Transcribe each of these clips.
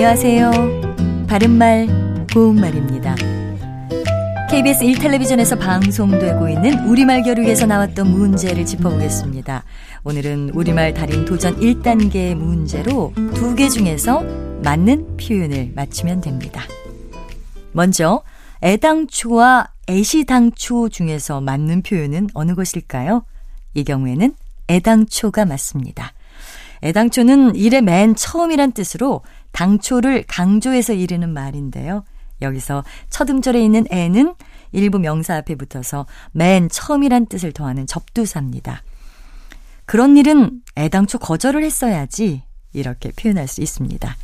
안녕하세요. 바른말, 고운말입니다. KBS 1텔레비전에서 방송되고 있는 우리말 겨루기에서 나왔던 문제를 짚어보겠습니다. 오늘은 우리말 달인 도전 1단계 문제로 두 개 중에서 맞는 표현을 맞추면 됩니다. 먼저 애당초와 애시당초 중에서 맞는 표현은 어느 것일까요? 이 경우에는 애당초가 맞습니다. 애당초는 일의 맨 처음이란 뜻으로 당초를 강조해서 이르는 말인데요. 여기서 첫 음절에 있는 애는 일부 명사 앞에 붙어서 맨 처음이란 뜻을 더하는 접두사입니다. 그런 일은 애당초 거절을 했어야지 이렇게 표현할 수 있습니다.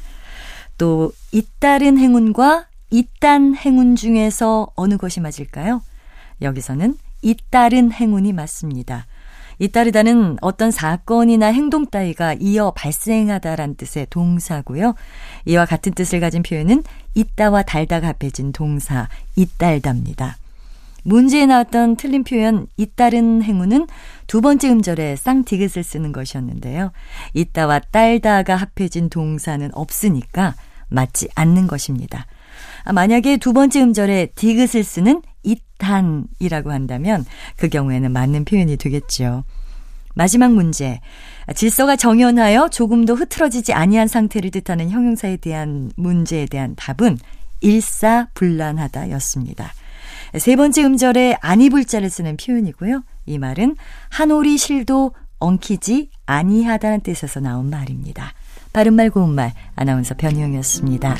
또 잇따른 행운과 잇단 행운 중에서 어느 것이 맞을까요? 여기서는 잇따른 행운이 맞습니다. 잇따르다는 어떤 사건이나 행동 따위가 이어 발생하다란 뜻의 동사고요. 이와 같은 뜻을 가진 표현은 있다와 달다가 합해진 동사 잇달답니다. 문제에 나왔던 틀린 표현 잇따른 행운은 두 번째 음절에 쌍디귿을 쓰는 것이었는데요. 있다와 딸다가 합해진 동사는 없으니까 맞지 않는 것입니다. 아, 만약에 두 번째 음절에 디귿을 쓰는 이탄이라고 한다면 그 경우에는 맞는 표현이 되겠죠. 마지막 문제. 질서가 정연하여 조금도 흐트러지지 아니한 상태를 뜻하는 형용사에 대한 문제에 대한 답은 일사불란하다였습니다. 세 번째 음절에 아니불 자를 쓰는 표현이고요. 이 말은 한오리 실도 엉키지 아니하다는 뜻에서 나온 말입니다. 바른말 고운말 아나운서 변희영이었습니다.